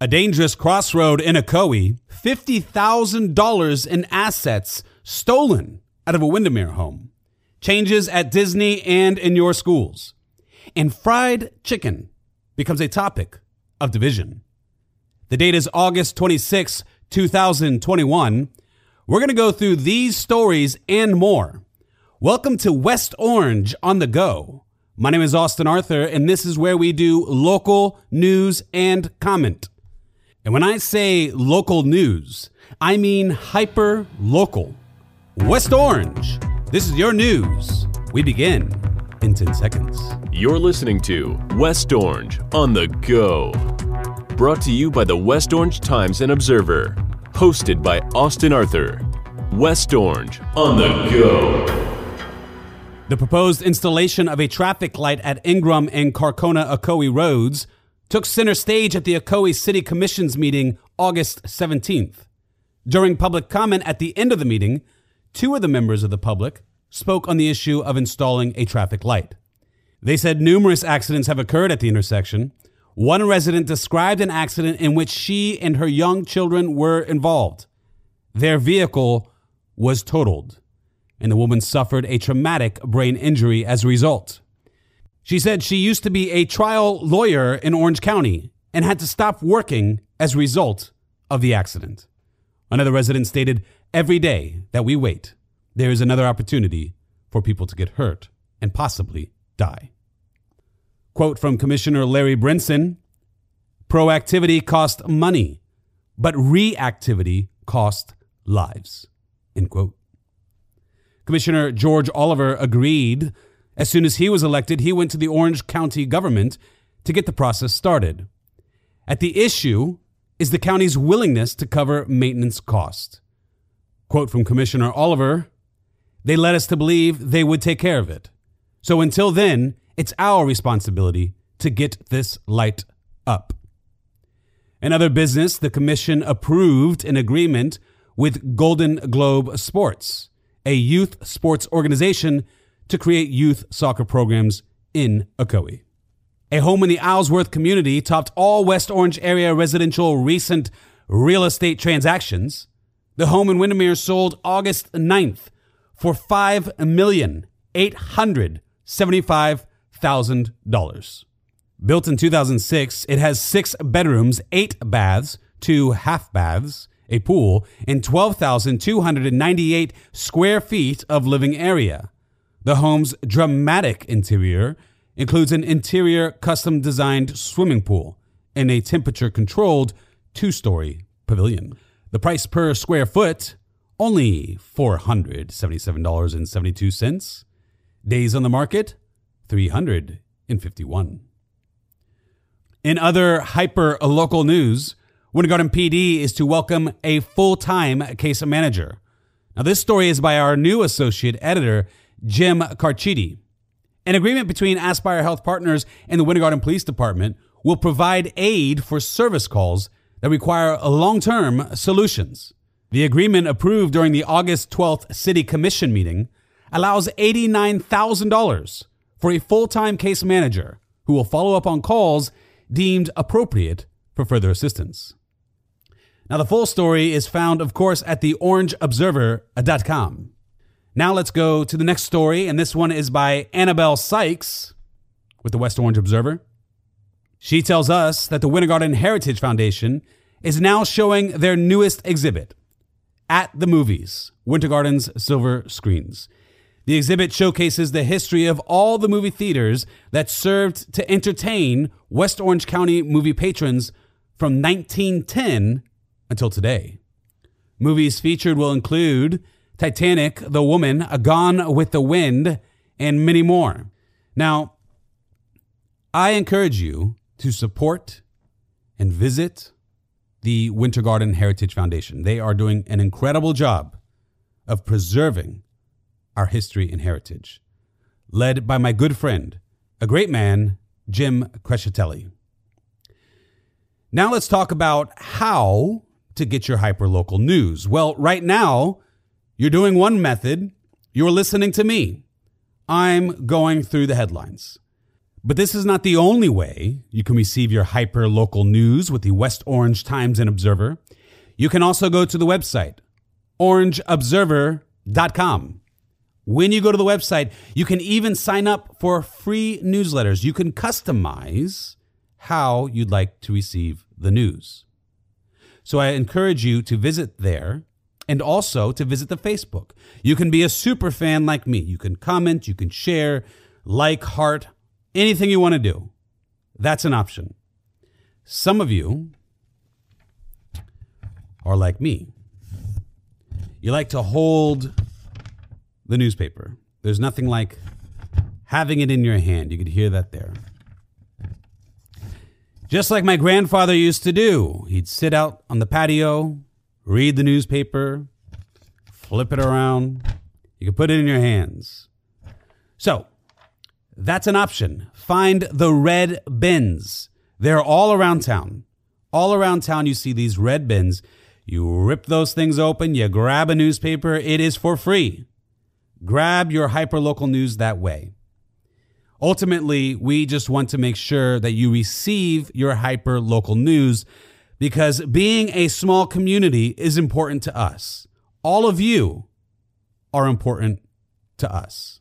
A dangerous crossroad in Ocoee, $50,000 in assets stolen out of a Windermere home. Changes at Disney and in your schools. And fried chicken becomes a topic of division. The date is August 26, 2021. We're going to go through these stories and more. Welcome to West Orange on the Go. My name is Austin Arthur, and this is where we do local news and comment. And when I say local news, I mean hyper local. West Orange, this is your news. We begin in 10 seconds. You're listening to West Orange on the Go. Brought to you by the West Orange Times and Observer. Hosted by Austin Arthur. West Orange on the Go. The proposed installation of a traffic light at Ingram and Clarcona Ocoee roads took center stage at the Ocoee City Commission's meeting August 17th. During public comment at the end of the meeting, two of the members of the public spoke on the issue of installing a traffic light. They said numerous accidents have occurred at the intersection. One resident described an accident in which she and her young children were involved. Their vehicle was totaled, and the woman suffered a traumatic brain injury as a result. She said she used to be a trial lawyer in Orange County and had to stop working as a result of the accident. Another resident stated, Every day that we wait, there is another opportunity for people to get hurt and possibly die. Quote from Commissioner Larry Brinson Proactivity costs money, but reactivity costs lives. End quote. Commissioner George Oliver agreed as soon as he was elected, he went to the Orange County government to get the process started. At the issue is the county's willingness to cover maintenance costs. Quote from Commissioner Oliver They led us to believe they would take care of it. So until then, it's our responsibility to get this light up. In other business, the commission approved an agreement with Golden Globe Sports, a youth sports organization to create youth soccer programs in Ocoee. A home in the Isleworth community topped all West Orange area residential recent real estate transactions. The home in Windermere sold August 9th for $5,875,000. Built in 2006, it has six bedrooms, eight baths, two half baths, a pool, and 12,298 square feet of living area. The home's dramatic interior includes an interior custom designed swimming pool and a temperature controlled two story pavilion. The price per square foot, only $477.72. Days on the market, 351. In other hyper local news, Winter Garden PD is to welcome a full time case manager. Now, this story is by our new associate editor, Jim Carchidi. An agreement between Aspire Health Partners and the Winter Garden Police Department will provide aid for service calls that require long term solutions. The agreement approved during the August 12th City Commission meeting allows $89,000 for a full time case manager who will follow up on calls deemed appropriate for further assistance. Now, the full story is found, of course, at the orangeobserver.com. Now let's go to the next story, and this one is by Annabelle Sykes with the West Orange Observer. She tells us that the Winter Garden Heritage Foundation is now showing their newest exhibit at the movies, Winter Garden's Silver Screens. The exhibit showcases the history of all the movie theaters that served to entertain West Orange County movie patrons from 1910 until today. Movies featured will include Titanic, The Woman, A Gone with the Wind, and many more. Now, I encourage you to support and visit the Winter Garden Heritage Foundation. They are doing an incredible job of preserving our history and heritage, led by my good friend, a great man, Jim Crescitelli. Now let's talk about how to get your hyperlocal news. Well, right now, you're doing one method, you're listening to me. I'm going through the headlines. But this is not the only way you can receive your hyper local news with the West Orange Times and Observer. You can also go to the website, orangeobserver.com. When you go to the website, you can even sign up for free newsletters. You can customize how you'd like to receive the news. So I encourage you to visit there and also to visit the Facebook. You can be a super fan like me. You can comment, you can share, like, heart, anything you want to do. That's an option. Some of you are like me. You like to hold the newspaper. There's nothing like having it in your hand. You could hear that there. Just like my grandfather used to do, he'd sit out on the patio, read the newspaper, flip it around. You can put it in your hands. So, that's an option. Find the red bins. They're all around town. All around town, you see these red bins. You rip those things open, you grab a newspaper, it is for free. Grab your hyperlocal news that way. Ultimately, we just want to make sure that you receive your hyper local news because being a small community is important to us. All of you are important to us.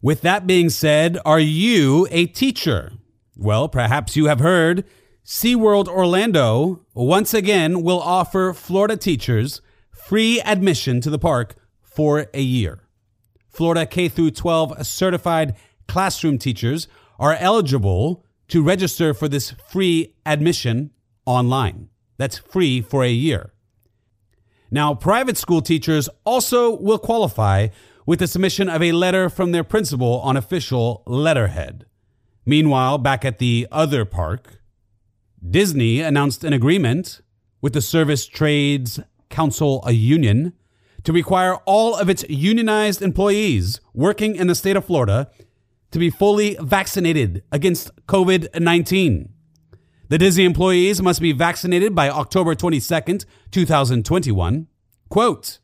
With that being said, are you a teacher? Well, perhaps you have heard SeaWorld Orlando once again will offer Florida teachers free admission to the park for a year. Florida K through 12 certified classroom teachers are eligible to register for this free admission online. That's free for a year. Now, private school teachers also will qualify with the submission of a letter from their principal on official letterhead. Meanwhile, back at the other park, Disney announced an agreement with the Service Trades Council, a union, to require all of its unionized employees working in the state of Florida to be fully vaccinated against COVID 19. The Disney employees must be vaccinated by October 22nd, 2021. Quote,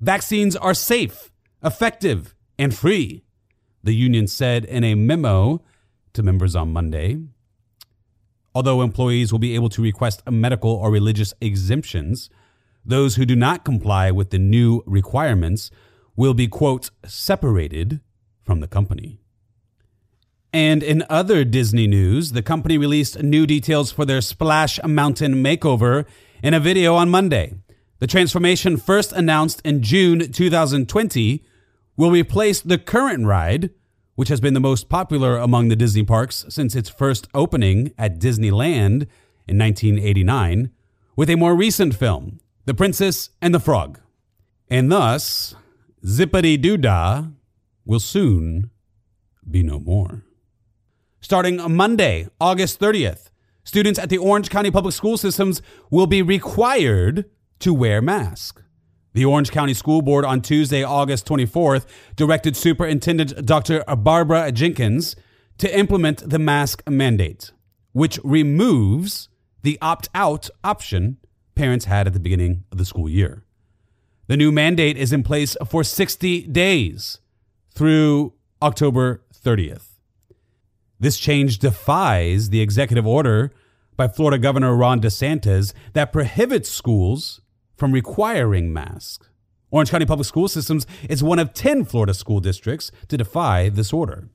vaccines are safe, effective, and free, the union said in a memo to members on Monday. Although employees will be able to request medical or religious exemptions, those who do not comply with the new requirements will be, quote, separated from the company. And in other Disney news, the company released new details for their Splash Mountain makeover in a video on Monday. The transformation, first announced in June 2020, will replace the current ride, which has been the most popular among the Disney parks since its first opening at Disneyland in 1989, with a more recent film, The Princess and the Frog. And thus, Zip-a-Dee-Doo-Dah will soon be no more. Starting Monday, August 30th, students at the Orange County Public School Systems will be required to wear masks. The Orange County School Board on Tuesday, August 24th, directed Superintendent Dr. Barbara Jenkins to implement the mask mandate, which removes the opt out option parents had at the beginning of the school year. The new mandate is in place for 60 days through October 30th. This change defies the executive order by Florida Governor Ron DeSantis that prohibits schools from requiring masks. Orange County Public School Systems is one of 10 Florida school districts to defy this order.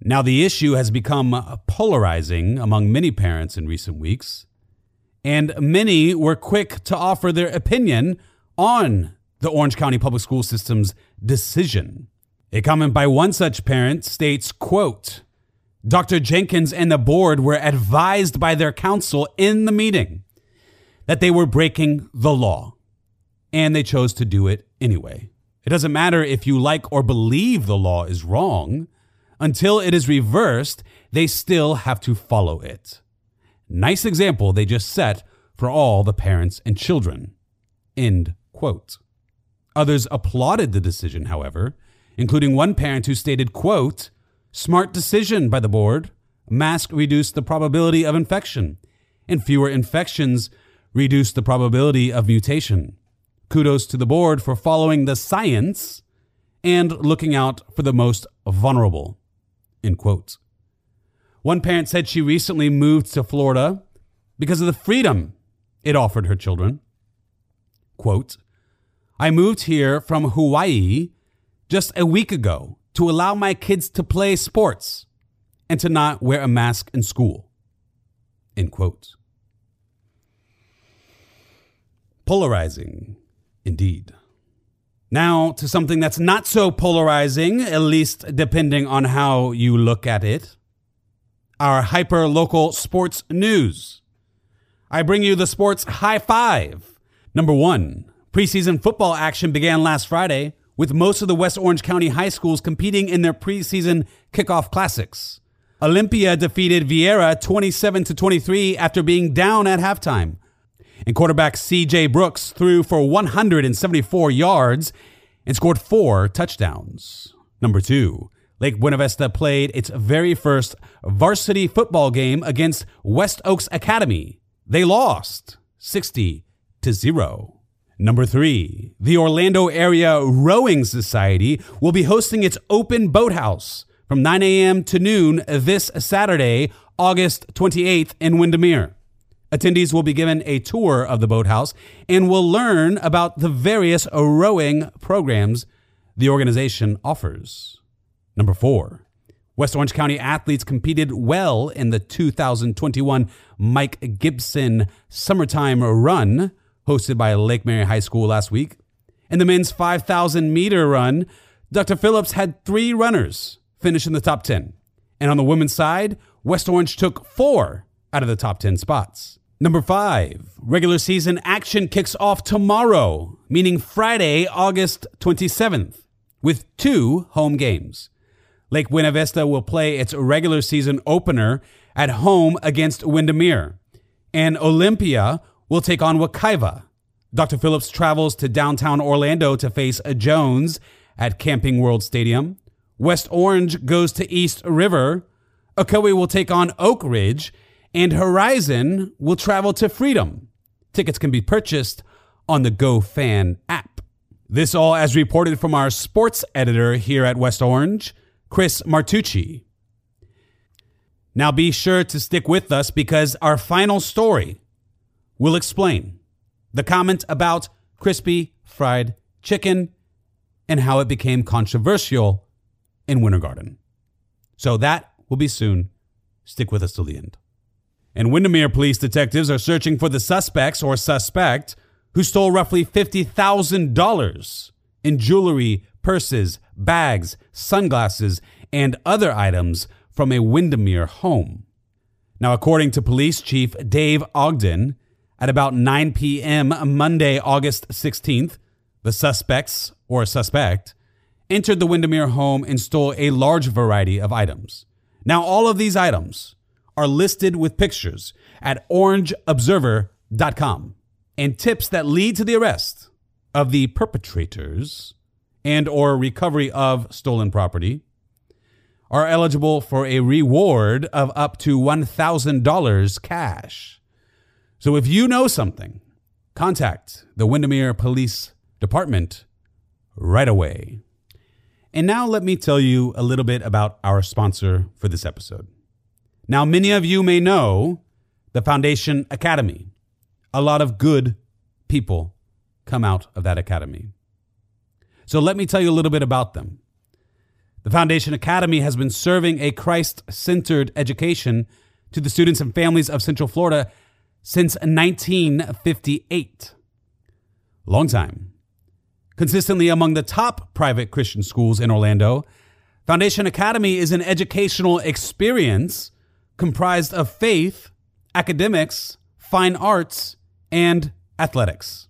Now, the issue has become polarizing among many parents in recent weeks, and many were quick to offer their opinion on the Orange County Public School System's decision. A comment by one such parent states, quote, Dr. Jenkins and the board were advised by their counsel in the meeting that they were breaking the law, and they chose to do it anyway. It doesn't matter if you like or believe the law is wrong, until it is reversed, they still have to follow it. Nice example they just set for all the parents and children. End quote. Others applauded the decision, however, including one parent who stated, quote, Smart decision by the board. Mask reduced the probability of infection, and fewer infections reduced the probability of mutation. Kudos to the board for following the science and looking out for the most vulnerable. End quote. One parent said she recently moved to Florida because of the freedom it offered her children. Quote, I moved here from Hawaii just a week ago to allow my kids to play sports and to not wear a mask in school. End quote. Polarizing, indeed. Now to something that's not so polarizing, at least depending on how you look at it. Our hyper local sports news. I bring you the sports high five. Number one, preseason football action began last Friday with most of the West Orange County high schools competing in their preseason kickoff classics. Olympia defeated Viera 27 to 23 after being down at halftime. And quarterback CJ Brooks threw for 174 yards and scored four touchdowns. Number two, Lake Buena Vista played its very first varsity football game against West Oaks Academy. They lost 60 to 0. Number three, the Orlando Area Rowing Society will be hosting its open boathouse from 9 a.m. to noon this Saturday, August 28th in Windermere. Attendees will be given a tour of the boathouse and will learn about the various rowing programs the organization offers. Number four, West Orange County athletes competed well in the 2021 Mike Gibson Summertime Run hosted by Lake Mary High School last week. In the men's 5,000 meter run, Dr. Phillips had three runners finish in the top 10. And on the women's side, West Orange took four out of the top 10 spots. Number five, regular season action kicks off tomorrow, meaning Friday, August 27th, with two home games. Lake Buena Vista will play its regular season opener at home against Windermere, and Olympia will take on Wekiva. Dr. Phillips travels to downtown Orlando to face Jones at Camping World Stadium. West Orange goes to East River. Ocoee will take on Oak Ridge, and Horizon will travel to Freedom. Tickets can be purchased on the GoFan app. This all as reported from our sports editor here at West Orange, Chris Martucci. Now be sure to stick with us because our final story will explain the comment about crispy fried chicken and how it became controversial in Winter Garden. So that will be soon. Stick with us till the end. And Windermere police detectives are searching for the suspects or suspect who stole roughly $50,000 in jewelry, purses, bags, sunglasses, and other items from a Windermere home. Now, according to police chief Dave Ogden, at about 9 p.m. Monday, August 16th, the suspects or suspect entered the Windermere home and stole a large variety of items. Now, all of these items are listed with pictures at orangeobserver.com and tips that lead to the arrest of the perpetrators and or recovery of stolen property are eligible for a reward of up to $1,000 cash. So if you know something, contact the Windermere Police Department right away. And now let me tell you a little bit about our sponsor for this episode. Now, many of you may know the Foundation Academy. A lot of good people come out of that academy. So let me tell you a little bit about them. The Foundation Academy has been serving a Christ centered education to the students and families of Central Florida since 1958. Long time. Consistently among the top private Christian schools in Orlando, Foundation Academy is an educational experience comprised of faith, academics, fine arts, and athletics.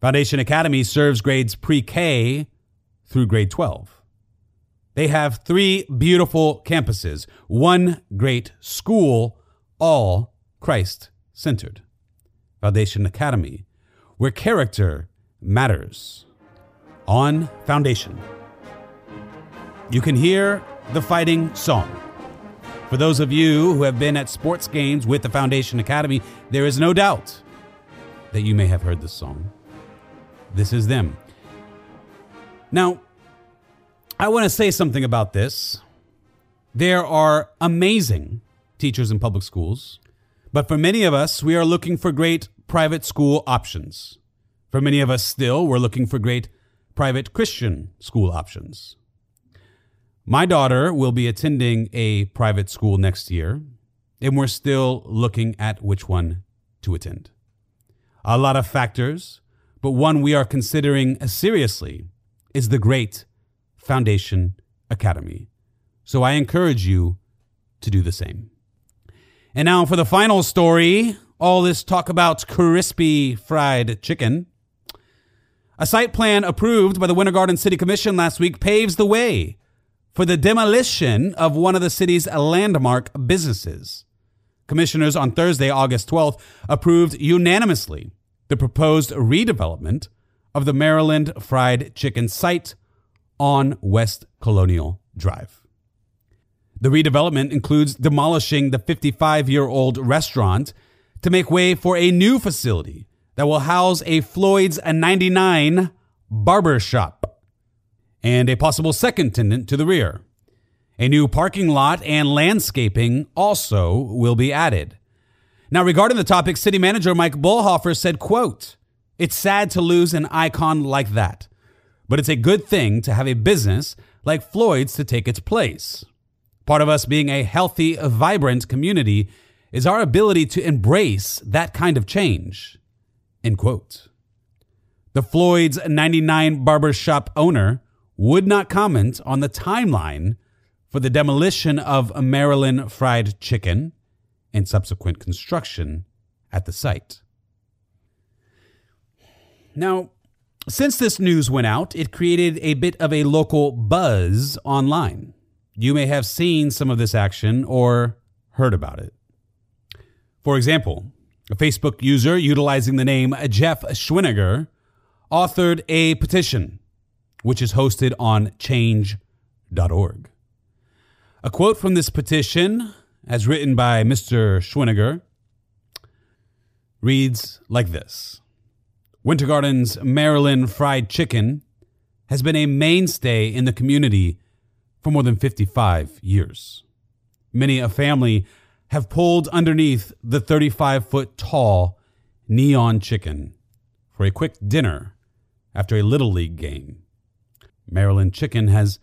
Foundation Academy serves grades pre K through grade 12. They have three beautiful campuses, one great school, all Christ centered. Foundation Academy, where character matters. On Foundation. You can hear the fighting song. For those of you who have been at sports games with the Foundation Academy, there is no doubt that you may have heard this song. This is them. Now, I want to say something about this There are amazing teachers in public schools, but for many of us, we are looking for great private school options. For many of us, still, we're looking for great private Christian school options. My daughter will be attending a private school next year, and we're still looking at which one to attend. A lot of factors, but one we are considering seriously is the great Foundation Academy. So I encourage you to do the same. And now for the final story all this talk about crispy fried chicken. A site plan approved by the Winter Garden City Commission last week paves the way for the demolition of one of the city's landmark businesses. Commissioners on Thursday, August 12th, approved unanimously the proposed redevelopment of the Maryland Fried Chicken site on West Colonial Drive. The redevelopment includes demolishing the 55 year old restaurant to make way for a new facility that will house a Floyd's 99 barber shop and a possible second tenant to the rear. A new parking lot and landscaping also will be added. Now, regarding the topic, city manager Mike Bollhoefer said, quote, It's sad to lose an icon like that, but it's a good thing to have a business like Floyd's to take its place. Part of us being a healthy, vibrant community is our ability to embrace that kind of change. End quote. The Floyd's 99 barbershop owner would not comment on the timeline for the demolition of Maryland fried chicken and subsequent construction at the site. Now, since this news went out, it created a bit of a local buzz online. You may have seen some of this action or heard about it. For example, a Facebook user utilizing the name Jeff Schwiniger authored a petition, which is hosted on change.org. A quote from this petition, as written by Mr. Schwiniger, reads like this Winter Garden's Maryland Fried Chicken has been a mainstay in the community for more than 55 years. Many a family have pulled underneath the 35 foot tall neon chicken for a quick dinner after a Little League game. Maryland chicken has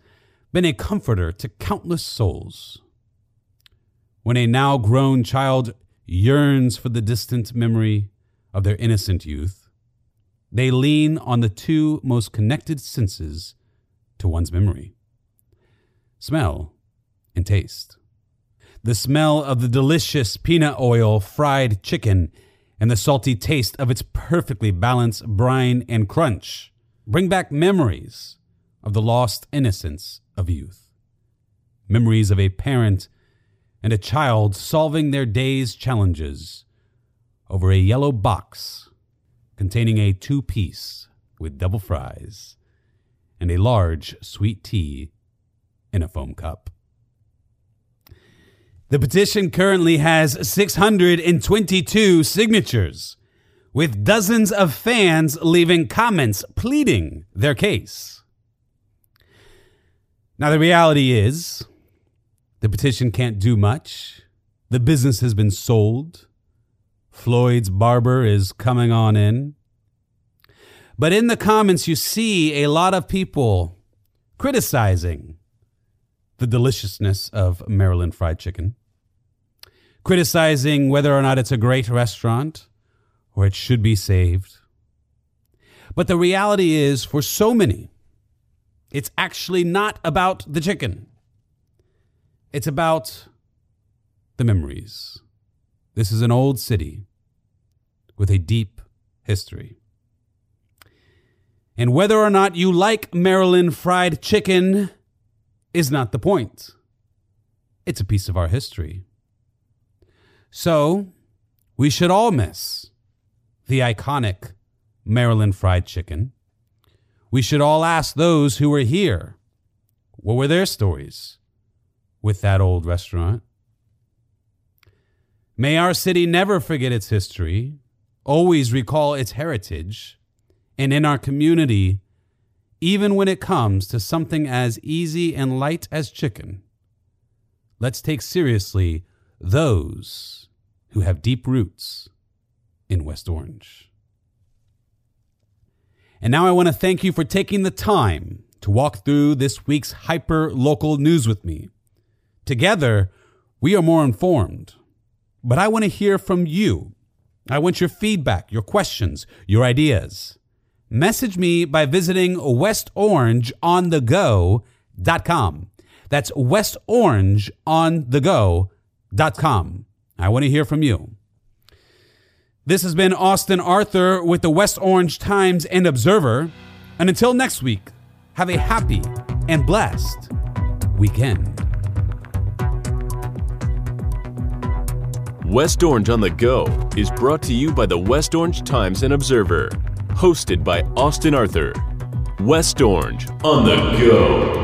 been a comforter to countless souls. When a now grown child yearns for the distant memory of their innocent youth, they lean on the two most connected senses to one's memory smell, and taste. The smell of the delicious peanut oil fried chicken and the salty taste of its perfectly balanced brine and crunch bring back memories of the lost innocence of youth. Memories of a parent and a child solving their day's challenges over a yellow box containing a two piece with double fries and a large sweet tea in a foam cup. The petition currently has 622 signatures, with dozens of fans leaving comments pleading their case. Now, the reality is the petition can't do much. The business has been sold. Floyd's barber is coming on in. But in the comments, you see a lot of people criticizing the deliciousness of Maryland fried chicken, criticizing whether or not it's a great restaurant or it should be saved. But the reality is, for so many, it's actually not about the chicken. It's about the memories. This is an old city with a deep history. And whether or not you like Maryland fried chicken is not the point. It's a piece of our history. So, we should all miss the iconic Maryland fried chicken. We should all ask those who were here what were their stories with that old restaurant? May our city never forget its history, always recall its heritage, and in our community, even when it comes to something as easy and light as chicken, let's take seriously those who have deep roots in West Orange. And now I want to thank you for taking the time to walk through this week's hyper local news with me. Together, we are more informed. But I want to hear from you. I want your feedback, your questions, your ideas. Message me by visiting westorangeonthego.com. That's westorangeonthego.com. I want to hear from you. This has been Austin Arthur with the West Orange Times and Observer. And until next week, have a happy and blessed weekend. West Orange on the Go is brought to you by the West Orange Times and Observer, hosted by Austin Arthur. West Orange on the Go.